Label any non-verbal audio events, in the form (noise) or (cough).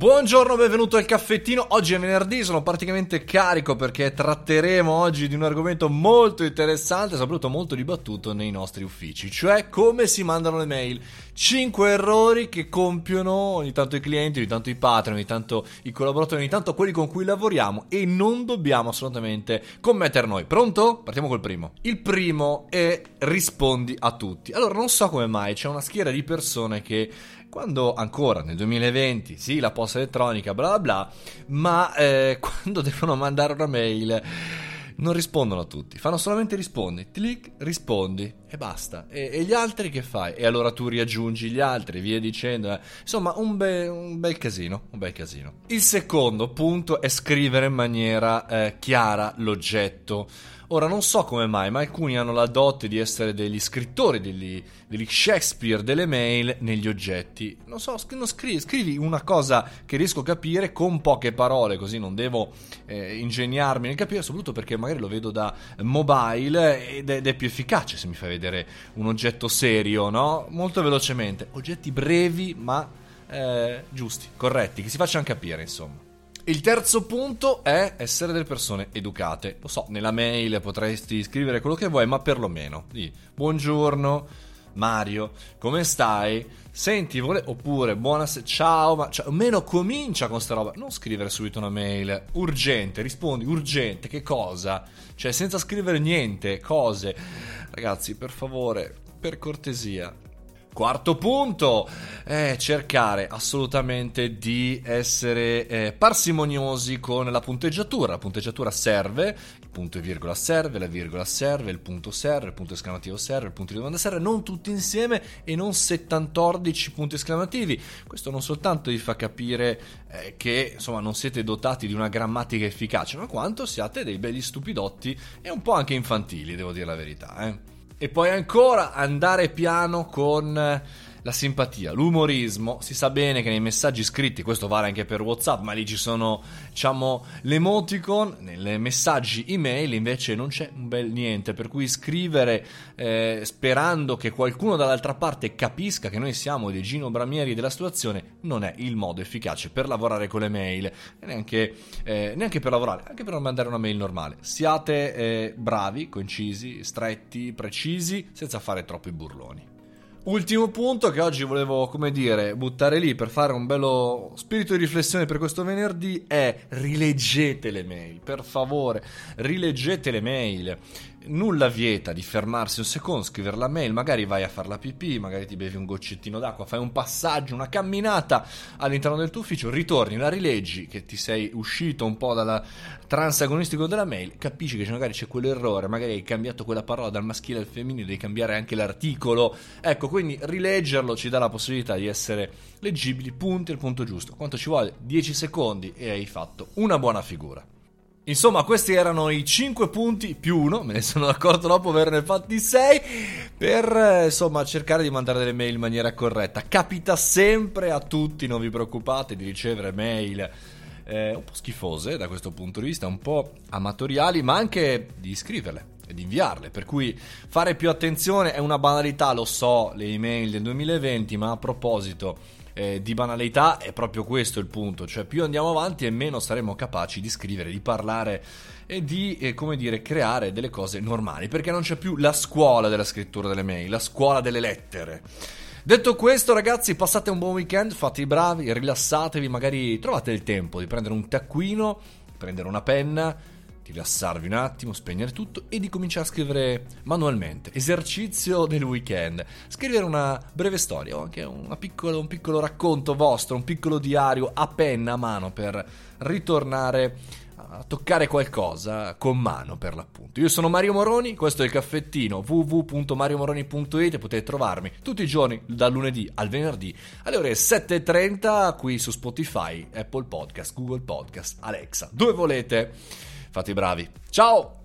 Buongiorno, benvenuto al caffettino. Oggi è venerdì, sono praticamente carico perché tratteremo oggi di un argomento molto interessante, soprattutto molto dibattuto nei nostri uffici, cioè come si mandano le mail. 5 errori che compiono ogni tanto i clienti, ogni tanto i patron, ogni tanto i collaboratori, ogni tanto quelli con cui lavoriamo e non dobbiamo assolutamente commettere noi. Pronto? Partiamo col primo. Il primo è rispondi a tutti. Allora, non so come mai c'è una schiera di persone che quando ancora nel 2020, sì, la posta elettronica, bla bla bla, ma eh, (laughs) quando devono mandare una mail non rispondono a tutti, fanno solamente rispondi, clic, rispondi e basta. E, e, gli altri che fai? E allora tu riaggiungi gli altri, via dicendo. Eh. Insomma, un, be- un, bel casino, un bel casino. Il secondo punto è scrivere in maniera eh, chiara l'oggetto. Ora non so come mai, ma alcuni hanno la dote di essere degli scrittori, degli, degli Shakespeare delle mail negli oggetti. Non so, non scrivi, scrivi, una cosa che riesco a capire con poche parole, così non devo eh, ingegnarmi nel capire, soprattutto perché magari lo vedo da mobile ed è, ed è più efficace se mi fai vedere un oggetto serio, no? Molto velocemente. Oggetti brevi ma eh, giusti, corretti, che si facciano capire, insomma. Il terzo punto è essere delle persone educate. Lo so, nella mail potresti scrivere quello che vuoi, ma perlomeno di buongiorno Mario, come stai? Senti, vole... oppure buonasera, ciao, ma cioè, almeno comincia con sta roba. Non scrivere subito una mail urgente, rispondi urgente, che cosa? Cioè, senza scrivere niente, cose. Ragazzi, per favore, per cortesia, Quarto punto, è cercare assolutamente di essere eh, parsimoniosi con la punteggiatura. La punteggiatura serve, il punto e virgola serve, la virgola serve, il punto serve, il punto esclamativo serve, il punto di domanda serve, non tutti insieme e non 714 punti esclamativi. Questo non soltanto vi fa capire eh, che insomma non siete dotati di una grammatica efficace, ma quanto siate dei belli stupidotti e un po' anche infantili, devo dire la verità. Eh. E poi ancora andare piano con la simpatia, l'umorismo. Si sa bene che nei messaggi scritti, questo vale anche per WhatsApp, ma lì ci sono, diciamo, l'emoticon. Nei messaggi email invece non c'è un bel niente. Per cui scrivere eh, sperando che qualcuno dall'altra parte capisca che noi siamo dei Gino Bramieri della situazione non è il modo efficace per lavorare con le mail. Neanche, eh, neanche per lavorare, anche per mandare una mail normale. Siate eh, bravi, concisi, stretti, precisi, senza fare troppi burloni. Ultimo punto che oggi volevo, come dire, buttare lì per fare un bello spirito di riflessione per questo venerdì è rileggete le mail, per favore, rileggete le mail nulla vieta di fermarsi un secondo, scrivere la mail, magari vai a fare la pipì, magari ti bevi un goccettino d'acqua, fai un passaggio, una camminata all'interno del tuo ufficio, ritorni, la rileggi, che ti sei uscito un po' dal transagonistico della mail, capisci che magari c'è quell'errore, magari hai cambiato quella parola dal maschile al femminile, devi cambiare anche l'articolo. Ecco, quindi rileggerlo ci dà la possibilità di essere leggibili, punti al punto giusto. Quanto ci vuole? 10 secondi e hai fatto una buona figura. Insomma, questi erano i 5 punti più 1, me ne sono accorto dopo averne fatti 6, per eh, insomma cercare di mandare delle mail in maniera corretta. Capita sempre a tutti, non vi preoccupate, di ricevere mail eh, un po' schifose da questo punto di vista, un po' amatoriali, ma anche di scriverle e di inviarle. Per cui fare più attenzione è una banalità, lo so, le email del 2020, ma a proposito eh, di banalità è proprio questo il punto, cioè più andiamo avanti e meno saremo capaci di scrivere, di parlare e di, eh, come dire, creare delle cose normali, perché non c'è più la scuola della scrittura delle mail, la scuola delle lettere. Detto questo, ragazzi, passate un buon weekend, fate i bravi, rilassatevi, magari trovate il tempo di prendere un taccuino, prendere una penna rilassarvi un attimo, spegnere tutto e di cominciare a scrivere manualmente. Esercizio del weekend. Scrivere una breve storia o anche piccolo, un piccolo racconto vostro, un piccolo diario a penna, a mano per ritornare a toccare qualcosa con mano per l'appunto. Io sono Mario Moroni, questo è il caffettino www.mariomoroni.it potete trovarmi tutti i giorni dal lunedì al venerdì alle ore 7.30 qui su Spotify, Apple Podcast, Google Podcast, Alexa, dove volete. Fate i bravi. Ciao!